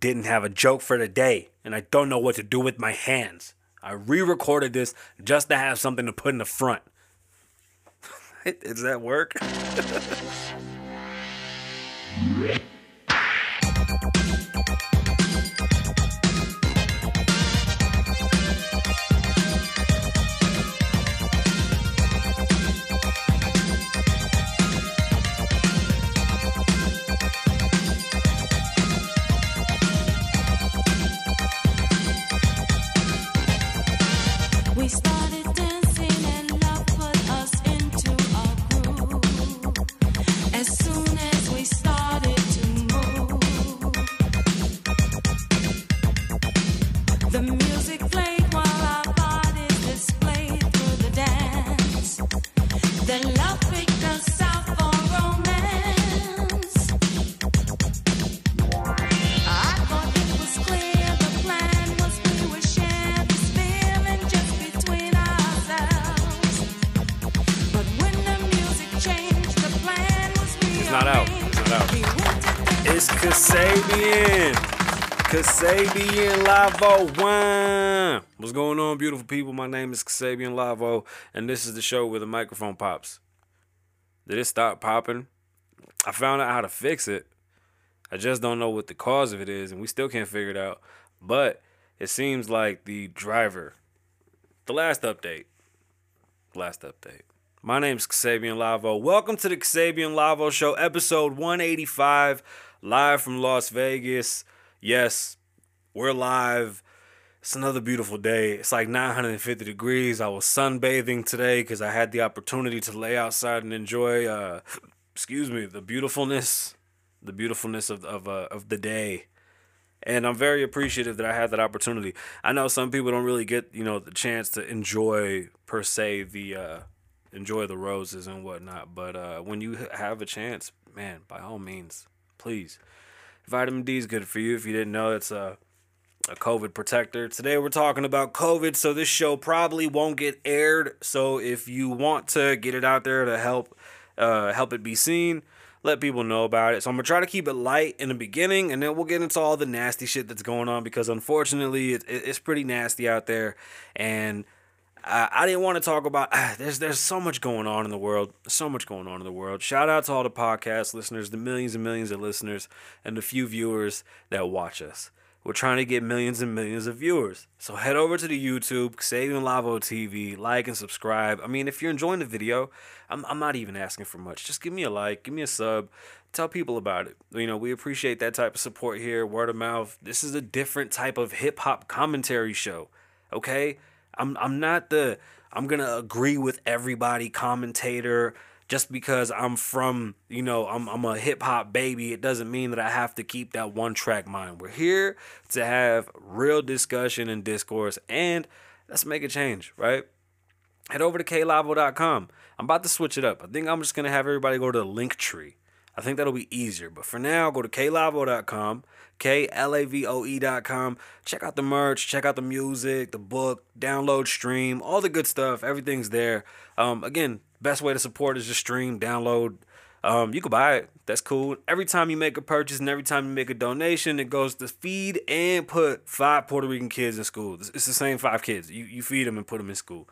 didn't have a joke for the day, and I don't know what to do with my hands. I re recorded this just to have something to put in the front. Does that work? Kasabian Lavoe oh One. What's going on, beautiful people? My name is Kasabian Lavoe, oh, and this is the show where the microphone pops. Did it stop popping? I found out how to fix it. I just don't know what the cause of it is, and we still can't figure it out. But it seems like the driver, the last update, last update. My name's Kasabian Lavoe. Oh. Welcome to the Kasabian Lavoe Show, episode 185, live from Las Vegas. Yes, we're live. It's another beautiful day. It's like 950 degrees. I was sunbathing today because I had the opportunity to lay outside and enjoy, uh, excuse me, the beautifulness, the beautifulness of of uh, of the day and I'm very appreciative that I had that opportunity. I know some people don't really get you know the chance to enjoy per se the uh, enjoy the roses and whatnot, but uh, when you have a chance, man, by all means, please. Vitamin D is good for you. If you didn't know, it's a a COVID protector. Today we're talking about COVID, so this show probably won't get aired. So if you want to get it out there to help uh, help it be seen, let people know about it. So I'm gonna try to keep it light in the beginning, and then we'll get into all the nasty shit that's going on because unfortunately it, it- it's pretty nasty out there, and I, I didn't want to talk about. ah, there's there's so much going on in the world, so much going on in the world. Shout out to all the podcast listeners, the millions and millions of listeners, and the few viewers that watch us. We're trying to get millions and millions of viewers. So head over to the YouTube, Saving Lavoe TV, like and subscribe. I mean, if you're enjoying the video, I'm, I'm not even asking for much. Just give me a like, give me a sub, tell people about it. You know, we appreciate that type of support here, word of mouth. This is a different type of hip hop commentary show. Okay? I'm I'm not the I'm gonna agree with everybody commentator just because I'm from, you know, I'm I'm a hip hop baby, it doesn't mean that I have to keep that one track mind. We're here to have real discussion and discourse and let's make a change, right? Head over to klavoe.com. I'm about to switch it up. I think I'm just gonna have everybody go to Linktree. I think that'll be easier. But for now, go to klavoe.com, K L A V O E.com. Check out the merch, check out the music, the book, download, stream, all the good stuff. Everything's there. Um, again, best way to support is just stream, download. Um, you can buy it. That's cool. Every time you make a purchase and every time you make a donation, it goes to feed and put five Puerto Rican kids in school. It's the same five kids. You you feed them and put them in school.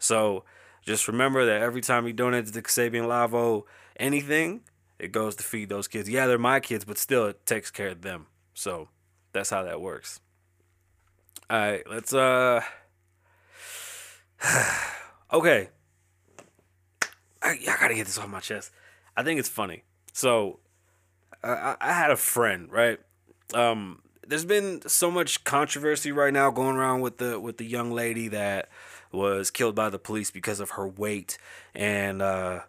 So just remember that every time you donate to the Kasabian Lavoe anything, it goes to feed those kids. Yeah, they're my kids, but still it takes care of them. So that's how that works. All right, let's uh Okay. I, I gotta get this off my chest. I think it's funny. So I, I- had a friend, right? Um, there's been so much controversy right now going around with the with the young lady that was killed by the police because of her weight, and uh,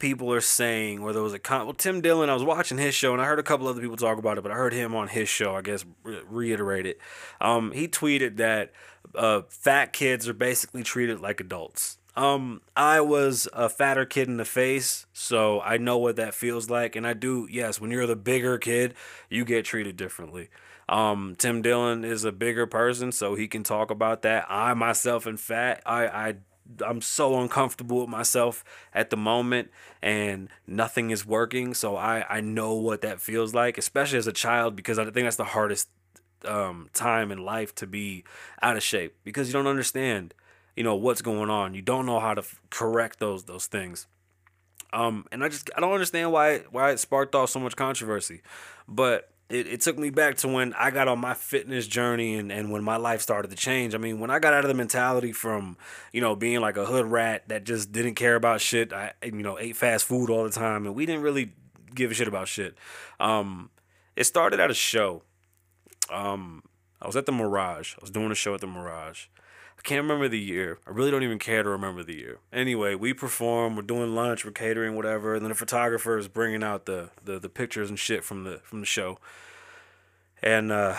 people are saying, or there was a con- well, Tim Dillon. I was watching his show, and I heard a couple other people talk about it, but I heard him on his show. I guess re- reiterate it. Um, he tweeted that uh, fat kids are basically treated like adults. Um, I was a fatter kid in the face, so I know what that feels like, and I do. Yes, when you're the bigger kid, you get treated differently. Um, Tim Dillon is a bigger person, so he can talk about that. I myself am fat. I I I'm so uncomfortable with myself at the moment and nothing is working. So I, I know what that feels like, especially as a child, because I think that's the hardest um, time in life to be out of shape because you don't understand, you know, what's going on. You don't know how to f- correct those those things. Um, and I just I don't understand why why it sparked off so much controversy, but it, it took me back to when I got on my fitness journey and, and when my life started to change. I mean, when I got out of the mentality from you know being like a hood rat that just didn't care about shit, I you know ate fast food all the time and we didn't really give a shit about shit. Um, it started at a show. Um, I was at the Mirage. I was doing a show at the Mirage. I can't remember the year. I really don't even care to remember the year. Anyway, we perform. We're doing lunch. We're catering, whatever. And then the photographer is bringing out the the, the pictures and shit from the from the show. And uh,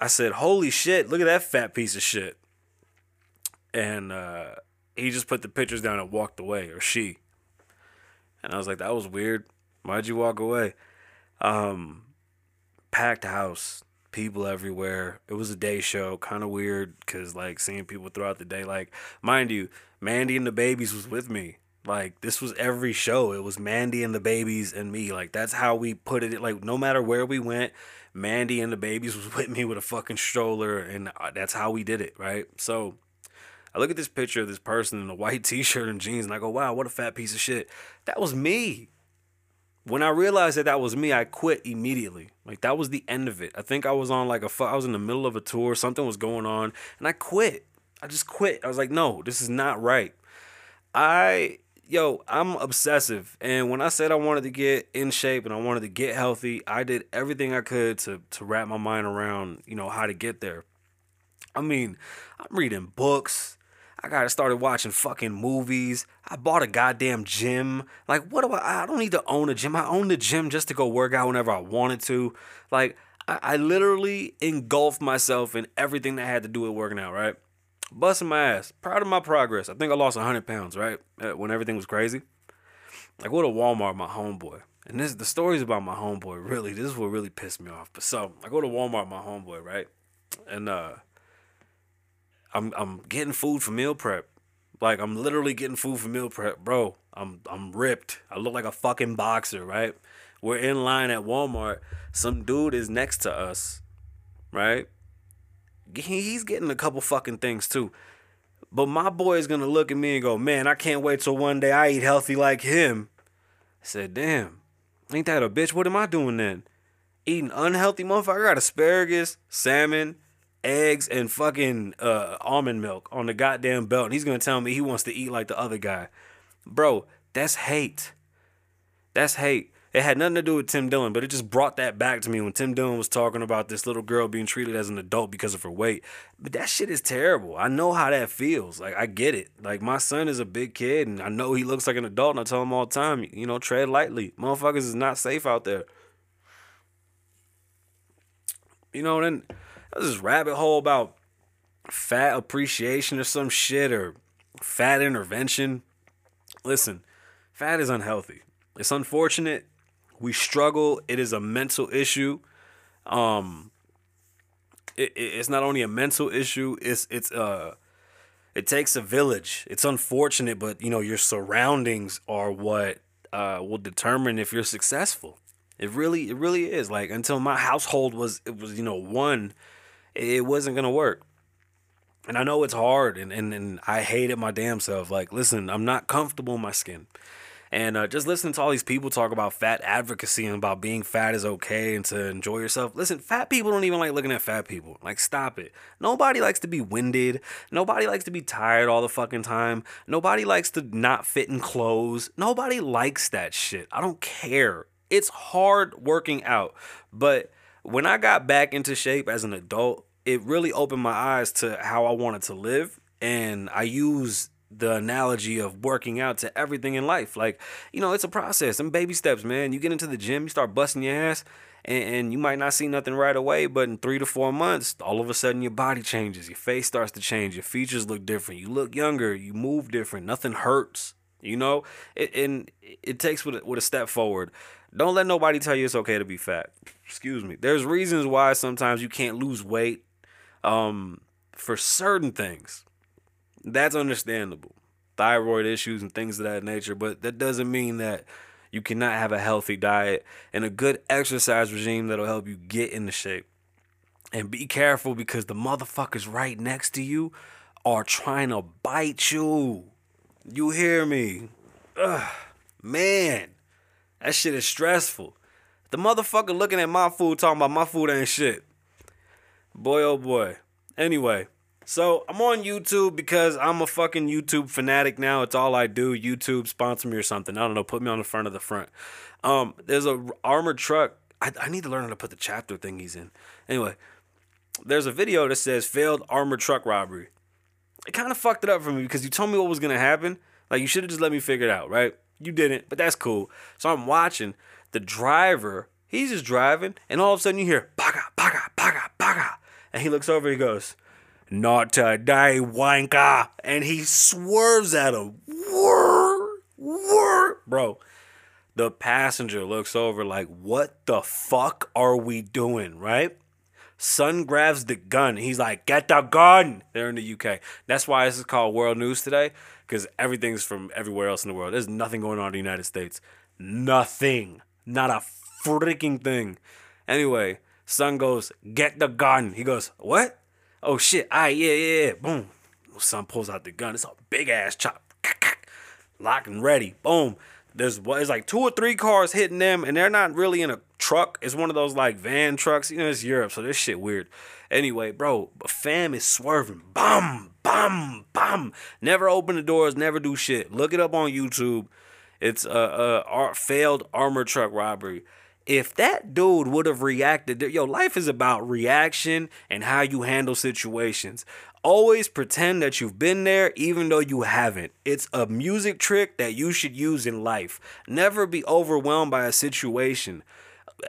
I said, "Holy shit! Look at that fat piece of shit." And uh, he just put the pictures down and walked away, or she. And I was like, "That was weird. Why'd you walk away?" Um, packed house people everywhere. It was a day show, kind of weird because like seeing people throughout the day. Like, mind you, Mandy and the babies was with me. Like, this was every show. It was Mandy and the babies and me. Like, that's how we put it. Like, no matter where we went, Mandy and the babies was with me with a fucking stroller, and uh, that's how we did it, right? So. I look at this picture of this person in a white t-shirt and jeans, and I go, "Wow, what a fat piece of shit." That was me when I realized that that was me, I quit immediately. Like that was the end of it. I think I was on like a I was in the middle of a tour, something was going on, and I quit. I just quit. I was like, no, this is not right. I yo, I'm obsessive, and when I said I wanted to get in shape and I wanted to get healthy, I did everything I could to to wrap my mind around you know how to get there. I mean, I'm reading books. I gotta started watching fucking movies. I bought a goddamn gym. Like, what do I? I don't need to own a gym. I own the gym just to go work out whenever I wanted to. Like, I, I literally engulfed myself in everything that had to do with working out. Right, busting my ass. Proud of my progress. I think I lost hundred pounds. Right, uh, when everything was crazy. I go to Walmart, my homeboy. And this the stories about my homeboy, really, this is what really pissed me off. But so I go to Walmart, my homeboy, right? And uh I'm I'm getting food for meal prep. Like I'm literally getting food for meal prep, bro. I'm I'm ripped. I look like a fucking boxer, right? We're in line at Walmart. Some dude is next to us, right? He's getting a couple fucking things too. But my boy is gonna look at me and go, Man, I can't wait till one day I eat healthy like him. I said, Damn, ain't that a bitch? What am I doing then? Eating unhealthy motherfucker. I got asparagus, salmon, eggs, and fucking uh, almond milk on the goddamn belt. And he's gonna tell me he wants to eat like the other guy. Bro, that's hate. That's hate. It had nothing to do with Tim Dillon, but it just brought that back to me when Tim Dillon was talking about this little girl being treated as an adult because of her weight. But that shit is terrible. I know how that feels. Like I get it. Like my son is a big kid and I know he looks like an adult and I tell him all the time, you know, tread lightly. Motherfuckers is not safe out there. You know, then there's this rabbit hole about fat appreciation or some shit or fat intervention. Listen, fat is unhealthy. It's unfortunate. We struggle. It is a mental issue. Um, it, it- it's not only a mental issue. It's it's uh, it takes a village. It's unfortunate, but you know your surroundings are what uh will determine if you're successful. It really it really is. Like until my household was it was you know one, it wasn't gonna work. And I know it's hard and, and, and I hated my damn self. Like, listen, I'm not comfortable in my skin. And uh, just listening to all these people talk about fat advocacy and about being fat is okay and to enjoy yourself. Listen, fat people don't even like looking at fat people. Like, stop it. Nobody likes to be winded. Nobody likes to be tired all the fucking time. Nobody likes to not fit in clothes. Nobody likes that shit. I don't care. It's hard working out. But when I got back into shape as an adult, it really opened my eyes to how I wanted to live. And I use the analogy of working out to everything in life. Like, you know, it's a process and baby steps, man. You get into the gym, you start busting your ass, and, and you might not see nothing right away, but in three to four months, all of a sudden your body changes, your face starts to change, your features look different, you look younger, you move different, nothing hurts. You know, it, and it takes with a, with a step forward. Don't let nobody tell you it's okay to be fat. Excuse me. There's reasons why sometimes you can't lose weight um, for certain things. That's understandable. Thyroid issues and things of that nature, but that doesn't mean that you cannot have a healthy diet and a good exercise regime that'll help you get into shape. And be careful because the motherfuckers right next to you are trying to bite you. You hear me? Ugh, man, that shit is stressful. The motherfucker looking at my food talking about my food ain't shit. Boy, oh boy. Anyway, so I'm on YouTube because I'm a fucking YouTube fanatic now. It's all I do. YouTube sponsor me or something. I don't know. Put me on the front of the front. Um, there's a armored truck. I, I need to learn how to put the chapter thingies in. Anyway, there's a video that says failed armored truck robbery. It kind of fucked it up for me because you told me what was gonna happen. Like you should have just let me figure it out, right? You didn't, but that's cool. So I'm watching the driver. He's just driving, and all of a sudden you hear baga baga, and he looks over. He goes, "Not today, wanka," and he swerves at him. Whir, whir. Bro, the passenger looks over like, "What the fuck are we doing?" Right? Son grabs the gun. He's like, "Get the gun!" They're in the UK. That's why this is called World News today, because everything's from everywhere else in the world. There's nothing going on in the United States. Nothing. Not a freaking thing. Anyway, son goes, "Get the gun." He goes, "What?" Oh shit! Alright, yeah, yeah, yeah. Boom. Son pulls out the gun. It's a big ass chop. Lock and ready. Boom. There's what is like two or three cars hitting them, and they're not really in a truck. It's one of those like van trucks. You know, it's Europe, so this shit weird. Anyway, bro, fam is swerving. Bum, bum, bum. Never open the doors. Never do shit. Look it up on YouTube. It's a, a ar- failed armored truck robbery. If that dude would have reacted, yo, life is about reaction and how you handle situations. Always pretend that you've been there even though you haven't. It's a music trick that you should use in life. Never be overwhelmed by a situation.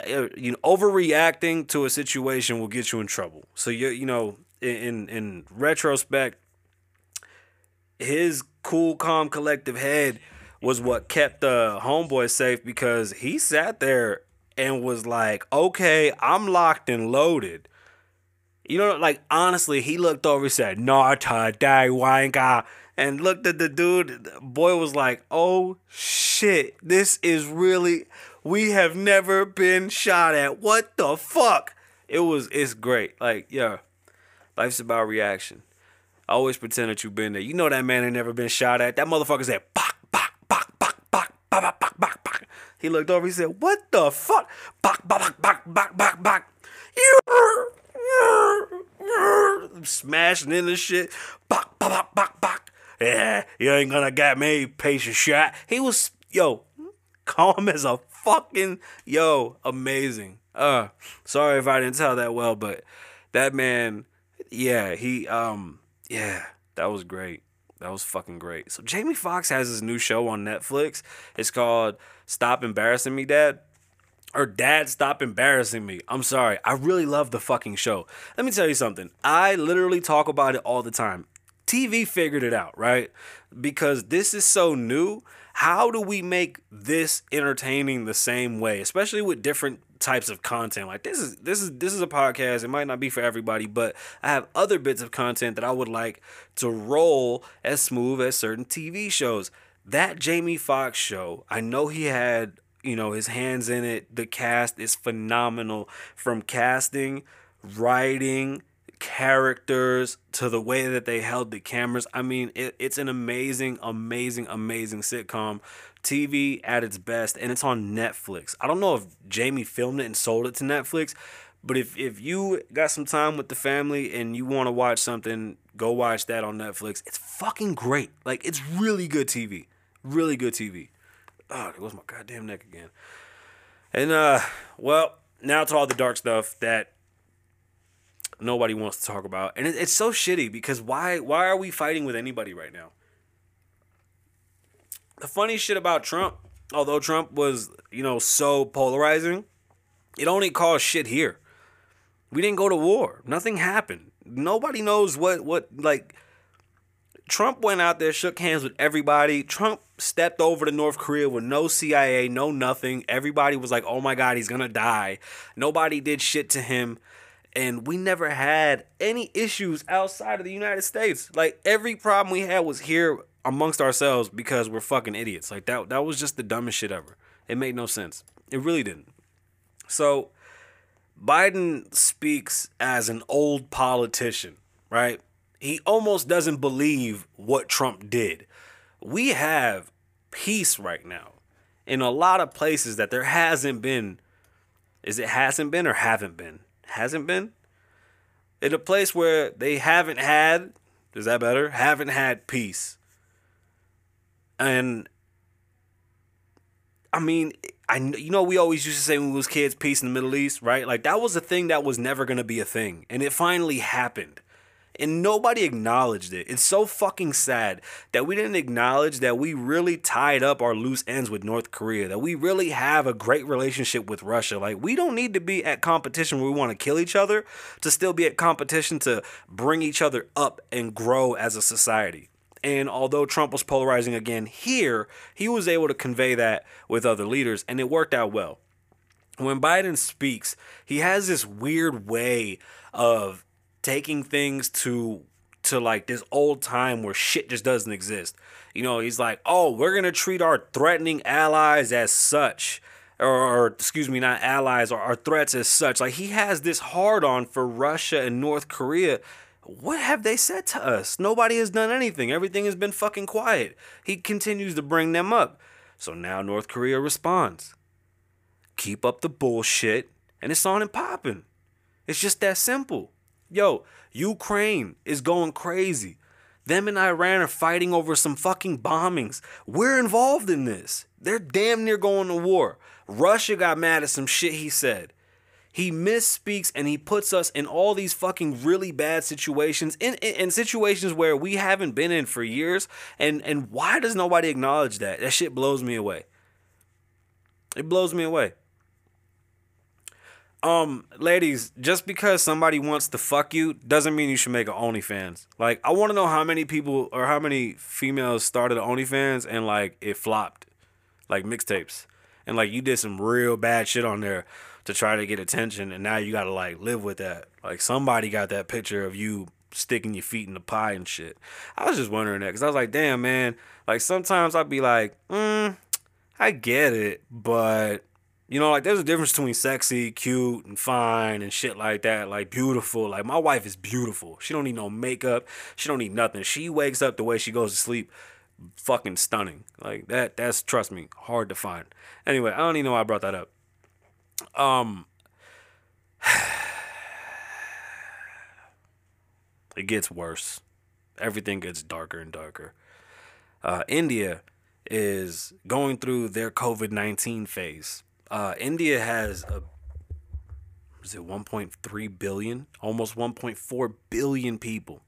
Uh, You know, overreacting to a situation will get you in trouble. So you you know, in, in retrospect, his cool, calm, collective head was what kept the homeboy safe because he sat there and was like, okay, I'm locked and loaded. You know, like honestly, he looked over and said, Not today, wanka. And looked at the dude. Boy was like, Oh shit, this is really we have never been shot at. What the fuck? It was it's great. Like, yeah. Life's about reaction. I Always pretend that you've been there. You know that man ain't never been shot at. That motherfucker said, bok, bok, bok, bok, bok, bok, bok, bok, bok. He looked over, he said, What the fuck? Bok, bok, bok, bok, bok, bok. Smashing in the shit. Bok, bok, bok, bok. Yeah, you ain't gonna get me, piece of shit. He was, yo, calm as a fucking, yo, amazing. Uh, sorry if I didn't tell that well, but that man, yeah, he, um, yeah, that was great. That was fucking great. So Jamie Foxx has his new show on Netflix. It's called Stop Embarrassing Me, Dad. Or Dad, Stop Embarrassing Me. I'm sorry. I really love the fucking show. Let me tell you something. I literally talk about it all the time. TV figured it out, right? Because this is so new. How do we make this entertaining the same way, especially with different types of content? Like this is this is this is a podcast. It might not be for everybody, but I have other bits of content that I would like to roll as smooth as certain TV shows. That Jamie Foxx show, I know he had, you know, his hands in it. The cast is phenomenal from casting, writing, characters to the way that they held the cameras. I mean, it, it's an amazing, amazing, amazing sitcom. TV at its best, and it's on Netflix. I don't know if Jamie filmed it and sold it to Netflix, but if, if you got some time with the family and you want to watch something, go watch that on Netflix. It's fucking great. Like, it's really good TV. Really good TV. Oh, it was my goddamn neck again. And, uh, well, now to all the dark stuff that nobody wants to talk about, and it, it's so shitty because why why are we fighting with anybody right now? The funny shit about Trump, although Trump was you know so polarizing, it only caused shit here. We didn't go to war. Nothing happened. Nobody knows what what like. Trump went out there, shook hands with everybody. Trump stepped over to North Korea with no CIA, no nothing. Everybody was like, oh my God, he's gonna die. Nobody did shit to him. And we never had any issues outside of the United States. Like every problem we had was here amongst ourselves because we're fucking idiots. Like that that was just the dumbest shit ever. It made no sense. It really didn't. So Biden speaks as an old politician, right? He almost doesn't believe what Trump did. We have peace right now in a lot of places that there hasn't been. Is it hasn't been or haven't been? Hasn't been? In a place where they haven't had, is that better? Haven't had peace. And I mean, I you know we always used to say when we was kids, peace in the Middle East, right? Like that was a thing that was never gonna be a thing, and it finally happened, and nobody acknowledged it. It's so fucking sad that we didn't acknowledge that we really tied up our loose ends with North Korea, that we really have a great relationship with Russia. Like we don't need to be at competition where we want to kill each other to still be at competition to bring each other up and grow as a society. And although Trump was polarizing again here, he was able to convey that with other leaders, and it worked out well. When Biden speaks, he has this weird way of taking things to to like this old time where shit just doesn't exist. You know, he's like, "Oh, we're gonna treat our threatening allies as such." Or, or excuse me, not allies or our threats as such. Like he has this hard on for Russia and North Korea what have they said to us? Nobody has done anything. Everything has been fucking quiet. He continues to bring them up. So now North Korea responds. Keep up the bullshit, and it's on and popping. It's just that simple. Yo, Ukraine is going crazy. Them and Iran are fighting over some fucking bombings. We're involved in this. They're damn near going to war. Russia got mad at some shit he said. He misspeaks and he puts us in all these fucking really bad situations, in, in, in situations where we haven't been in for years. And and why does nobody acknowledge that? That shit blows me away. It blows me away. Um, ladies, just because somebody wants to fuck you doesn't mean you should make an OnlyFans. Like, I want to know how many people or how many females started OnlyFans and like it flopped, like mixtapes, and like you did some real bad shit on there to try to get attention, and now you gotta like live with that. Like somebody got that picture of you sticking your feet in the pie and shit. I was just wondering that because I was like, damn man. Like sometimes I'd be like, mm, I get it, but you know, like there's a difference between sexy, cute, and fine and shit like that. Like beautiful. Like my wife is beautiful. She don't need no makeup. She don't need nothing. She wakes up the way she goes to sleep. Fucking stunning. Like that. That's trust me, hard to find. Anyway, I don't even know why I brought that up. Um, it gets worse. Everything gets darker and darker. Uh, India is going through their COVID 19 phase. Uh, India has a is it 1.3 billion, almost 1.4 billion people,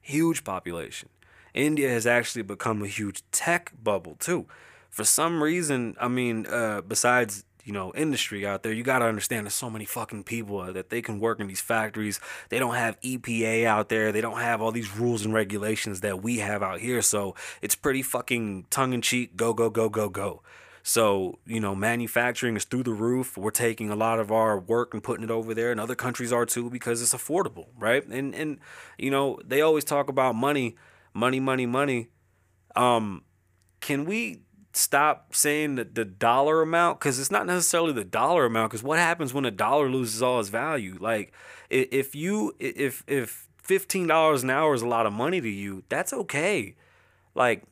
huge population. India has actually become a huge tech bubble too. For some reason, I mean, uh, besides you know industry out there, you got to understand there's so many fucking people that they can work in these factories. They don't have EPA out there. They don't have all these rules and regulations that we have out here. So it's pretty fucking tongue in cheek. Go go go go go. So, you know, manufacturing is through the roof. We're taking a lot of our work and putting it over there, and other countries are too because it's affordable, right? And and you know, they always talk about money, money, money, money. Um, can we stop saying the, the dollar amount? Because it's not necessarily the dollar amount. Because what happens when a dollar loses all its value? Like, if you if if fifteen dollars an hour is a lot of money to you, that's okay. Like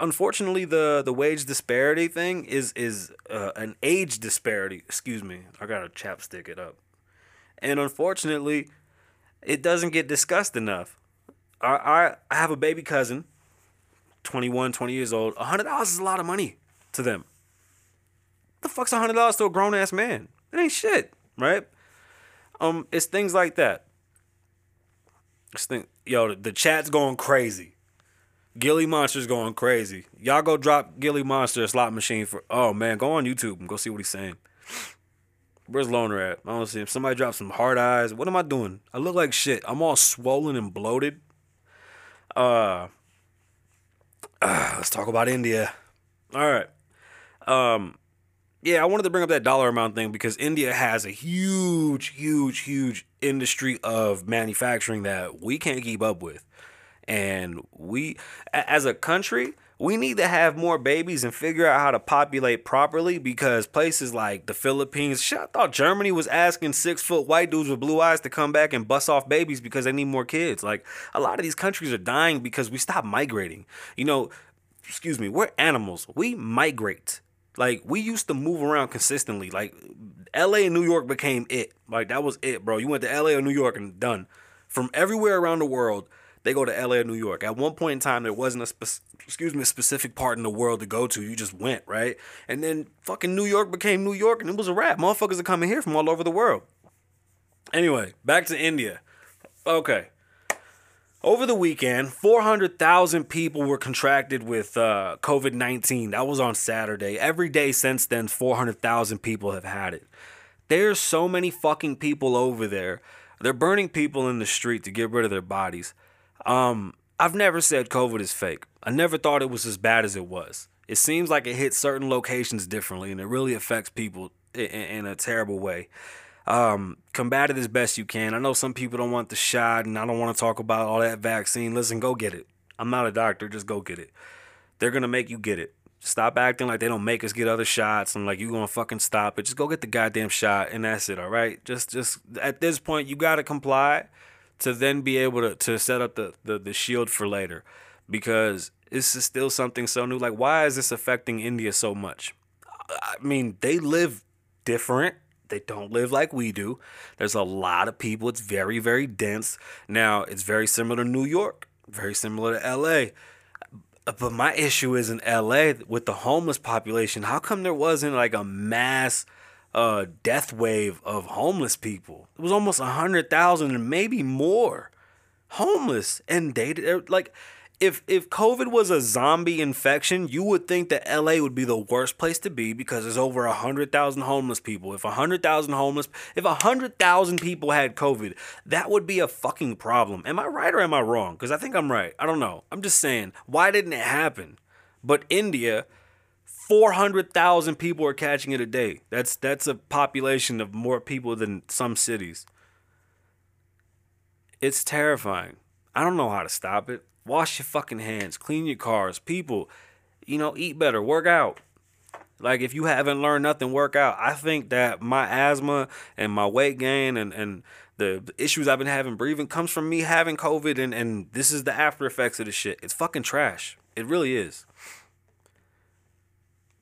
unfortunately the the wage disparity thing is is uh, an age disparity excuse me i gotta chapstick it up and unfortunately it doesn't get discussed enough i i, I have a baby cousin 21 20 years old $100 is a lot of money to them the fuck's $100 to a grown-ass man it ain't shit right um it's things like that it's thing, yo the, chat's going crazy Gilly Monster's going crazy. Y'all go drop Gilly Monster a slot machine for. Oh man, go on YouTube and go see what he's saying. Where's Loner at? I don't see him. Somebody drop some hard eyes. What am I doing? I look like shit. I'm all swollen and bloated. Uh, uh let's talk about India. All right. Um, yeah, I wanted to bring up that dollar amount thing because India has a huge, huge, huge industry of manufacturing that we can't keep up with and we as a country we need to have more babies and figure out how to populate properly because places like the Philippines, shit, I thought Germany was asking six foot white dudes with blue eyes to come back and bust off babies because they need more kids. Like a lot of these countries are dying because we stopped migrating. You know, excuse me, we're animals. We migrate. Like we used to move around consistently. Like LA and New York became it. Like that was it, bro. You went to LA or New York and done. From everywhere around the world, they go to LA or New York. At one point in time, there wasn't a spec- excuse me a specific part in the world to go to. You just went right, and then fucking New York became New York, and it was a wrap. Motherfuckers are coming here from all over the world. Anyway, back to India. Okay. Over the weekend, 400,000 people were contracted with uh, COVID 19. That was on Saturday. Every day since then, 400,000 people have had it. There's so many fucking people over there. They're burning people in the street to get rid of their bodies. Um, I've never said COVID is fake. I never thought it was as bad as it was. It seems like it hits certain locations differently and it really affects people in, in a terrible way um, combat it as best you can. I know some people don't want the shot, and I don't want to talk about all that vaccine. Listen, go get it. I'm not a doctor, just go get it. They're gonna make you get it. Stop acting like they don't make us get other shots and like you gonna fucking stop it. Just go get the goddamn shot, and that's it. All right. Just, just at this point, you gotta comply to then be able to to set up the the, the shield for later, because this is still something so new. Like, why is this affecting India so much? I mean, they live different. They don't live like we do. There's a lot of people. It's very, very dense. Now, it's very similar to New York, very similar to LA. But my issue is in LA with the homeless population. How come there wasn't like a mass uh, death wave of homeless people? It was almost 100,000 and maybe more homeless. And they're like, if if COVID was a zombie infection, you would think that LA would be the worst place to be because there's over a hundred thousand homeless people. If a hundred thousand homeless, if a hundred thousand people had COVID, that would be a fucking problem. Am I right or am I wrong? Because I think I'm right. I don't know. I'm just saying, why didn't it happen? But India, four hundred thousand people are catching it a day. That's that's a population of more people than some cities. It's terrifying. I don't know how to stop it. Wash your fucking hands, clean your cars. People, you know, eat better, work out. Like if you haven't learned nothing, work out. I think that my asthma and my weight gain and, and the, the issues I've been having breathing comes from me having COVID and, and this is the after effects of the shit. It's fucking trash. It really is.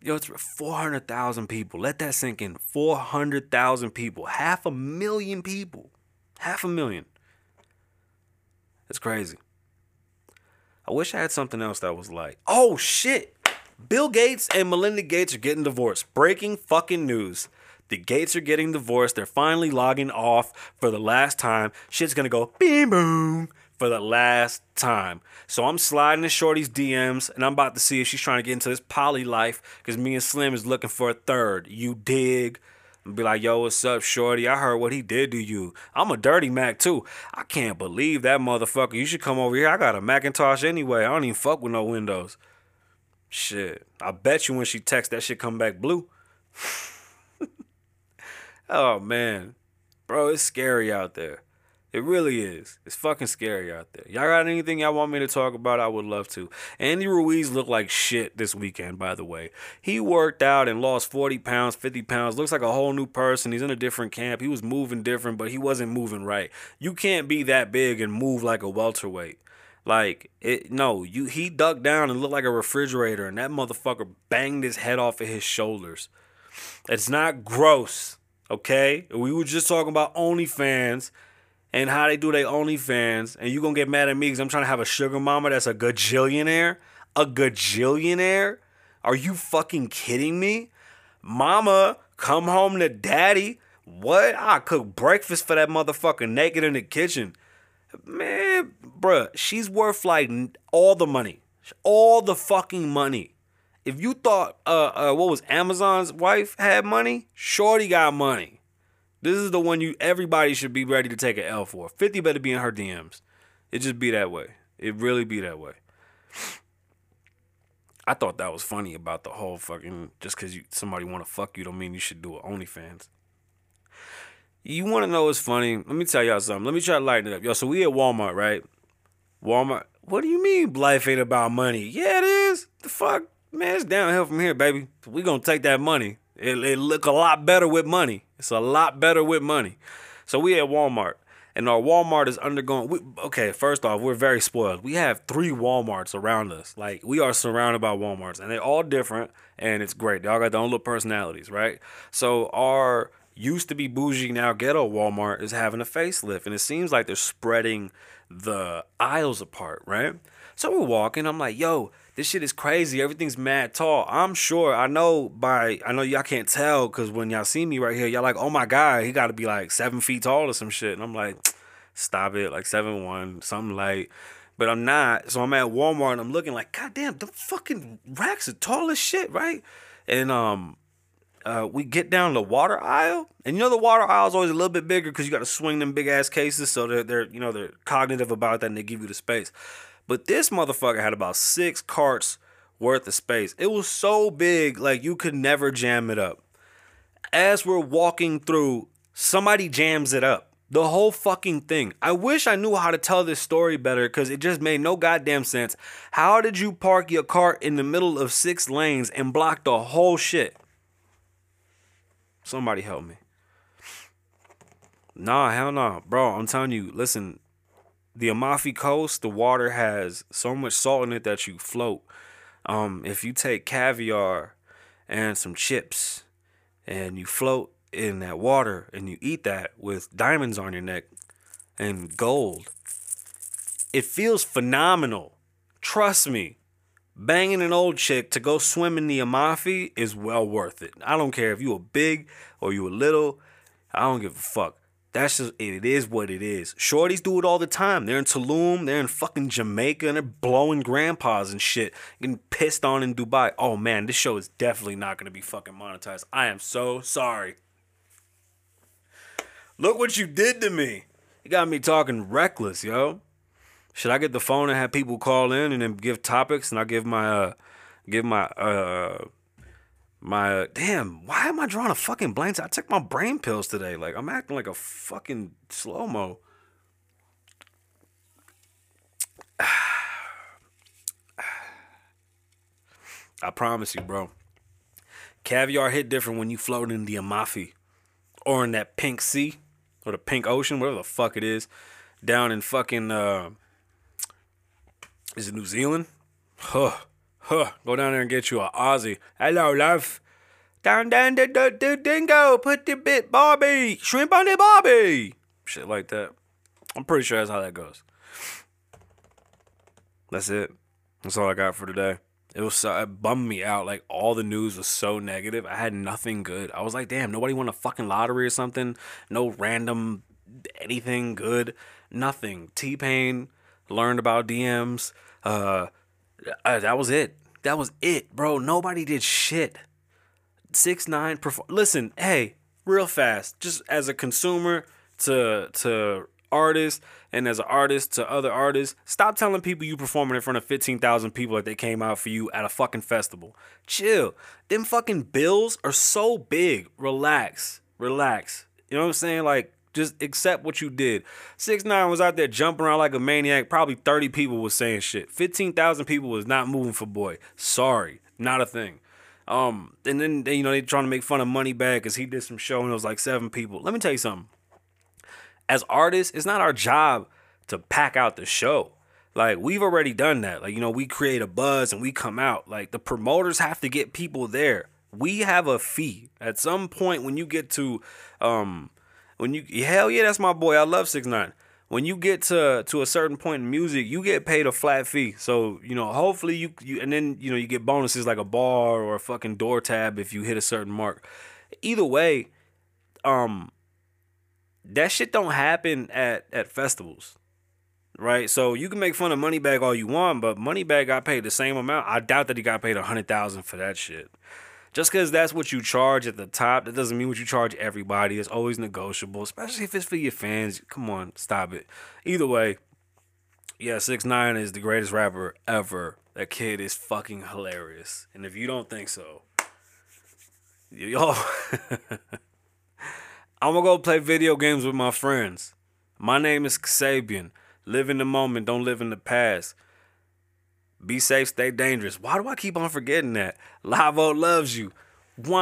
Yo, it's 400,000 people. Let that sink in. 400,000 people. Half a million people. Half a million. It's crazy. I wish I had something else that was like, oh shit, Bill Gates and Melinda Gates are getting divorced. Breaking fucking news. The Gates are getting divorced. They're finally logging off for the last time. Shit's gonna go beam boom for the last time. So I'm sliding in Shorty's DMs and I'm about to see if she's trying to get into this poly life because me and Slim is looking for a third. You dig? and be like, yo, what's up, Shorty? I heard what he did to you. I'm a dirty Mac too. I can't believe that motherfucker. You should come over here. I got a Macintosh anyway. I don't even fuck with no Windows. Shit. I bet you when she texts that shit come back blue. oh man. Bro, it's scary out there. It really is. It's fucking scary out there. Y'all got anything y'all want me to talk about? I would love to. Andy Ruiz looked like shit this weekend, by the way. He worked out and lost 40 pounds, 50 pounds. Looks like a whole new person. He's in a different camp. He was moving different, but he wasn't moving right. You can't be that big and move like a welterweight. Like it no, you he ducked down and looked like a refrigerator, and that motherfucker banged his head off of his shoulders. It's not gross, okay? We were just talking about OnlyFans and how they do their OnlyFans, and you gonna get mad at me because I'm trying to have a sugar mama that's a gajillionaire? A gajillionaire? Are you fucking kidding me? Mama, come home to daddy. What? I cook breakfast for that motherfucker naked in the kitchen. Man, bruh, she's worth like all the money. All the fucking money. If you thought uh, uh what was Amazon's wife had money, Shorty got money. This is the one you everybody should be ready to take an L for. 50 better be in her DMs. It just be that way. It really be that way. I thought that was funny about the whole fucking just cause you somebody wanna fuck you don't mean you should do it OnlyFans. You wanna know what's funny? Let me tell y'all something. Let me try to lighten it up. Yo, so we at Walmart, right? Walmart. What do you mean life ain't about money? Yeah, it is. the fuck, man, it's downhill from here, baby. We gonna take that money. It, it look a lot better with money. It's a lot better with money. So we at Walmart, and our Walmart is undergoing. We, okay, first off, we're very spoiled. We have three Walmarts around us. Like we are surrounded by Walmarts, and they're all different, and it's great. They all got their own little personalities, right? So our used to be bougie now ghetto Walmart is having a facelift, and it seems like they're spreading the aisles apart, right? So we're walking. I'm like, yo, this shit is crazy. Everything's mad tall. I'm sure. I know by. I know y'all can't tell because when y'all see me right here, y'all like, oh my god, he got to be like seven feet tall or some shit. And I'm like, stop it, like seven one, something like. But I'm not. So I'm at Walmart and I'm looking like, god damn, the fucking racks are tall as shit, right? And um, uh, we get down the water aisle, and you know the water aisle is always a little bit bigger because you got to swing them big ass cases, so they're they're you know they're cognitive about that and they give you the space. But this motherfucker had about six carts worth of space. It was so big, like you could never jam it up. As we're walking through, somebody jams it up. The whole fucking thing. I wish I knew how to tell this story better because it just made no goddamn sense. How did you park your cart in the middle of six lanes and block the whole shit? Somebody help me. Nah, hell no. Bro, I'm telling you, listen, the Amalfi Coast, the water has so much salt in it that you float. Um, if you take caviar and some chips and you float in that water and you eat that with diamonds on your neck and gold, it feels phenomenal. Trust me. Banging an old chick to go swim in the Amalfi is well worth it. I don't care if you a big or you a little. I don't give a fuck. That's just it is what it is. Shorties do it all the time. They're in Tulum, they're in fucking Jamaica, and they're blowing grandpas and shit, getting pissed on in Dubai. Oh man, this show is definitely not gonna be fucking monetized. I am so sorry. Look what you did to me. You got me talking reckless, yo. Should I get the phone and have people call in and then give topics and I give my uh give my uh my damn why am I drawing a fucking blank? I took my brain pills today. Like I'm acting like a fucking slow mo. I promise you, bro. Caviar hit different when you float in the Amalfi or in that pink sea or the pink ocean, whatever the fuck it is, down in fucking uh is it New Zealand? Huh. Huh. Go down there and get you a Aussie. Hello, love. Down, down, the, the, the dingo. Put the bit Barbie. Shrimp on the Barbie. Shit like that. I'm pretty sure that's how that goes. That's it. That's all I got for today. It was so, it bummed me out. Like all the news was so negative. I had nothing good. I was like, damn, nobody won a fucking lottery or something. No random anything good. Nothing. T Pain learned about DMs. Uh, uh, that was it. That was it, bro. Nobody did shit. Six nine. Perform- Listen, hey, real fast. Just as a consumer to to artists and as an artist to other artists, stop telling people you performing in front of fifteen thousand people that they came out for you at a fucking festival. Chill. Them fucking bills are so big. Relax. Relax. You know what I'm saying? Like just accept what you did. Six nine was out there jumping around like a maniac. Probably thirty people was saying shit. Fifteen thousand people was not moving for boy. Sorry, not a thing. Um, and then you know they trying to make fun of Moneybagg because he did some show and it was like seven people. Let me tell you something. As artists, it's not our job to pack out the show. Like we've already done that. Like you know we create a buzz and we come out. Like the promoters have to get people there. We have a fee at some point when you get to um when you hell yeah, that's my boy. I love six nine. When you get to to a certain point in music, you get paid a flat fee. So you know, hopefully you you and then you know you get bonuses like a bar or a fucking door tab if you hit a certain mark. Either way, um, that shit don't happen at at festivals, right? So you can make fun of Moneybagg all you want, but Moneybagg got paid the same amount. I doubt that he got paid a hundred thousand for that shit. Just because that's what you charge at the top, that doesn't mean what you charge everybody. It's always negotiable, especially if it's for your fans. Come on, stop it. Either way, yeah, six nine is the greatest rapper ever. That kid is fucking hilarious. And if you don't think so, yo, I'm gonna go play video games with my friends. My name is Kasabian. Live in the moment, don't live in the past. Be safe, stay dangerous. Why do I keep on forgetting that? Lavoe loves you. One.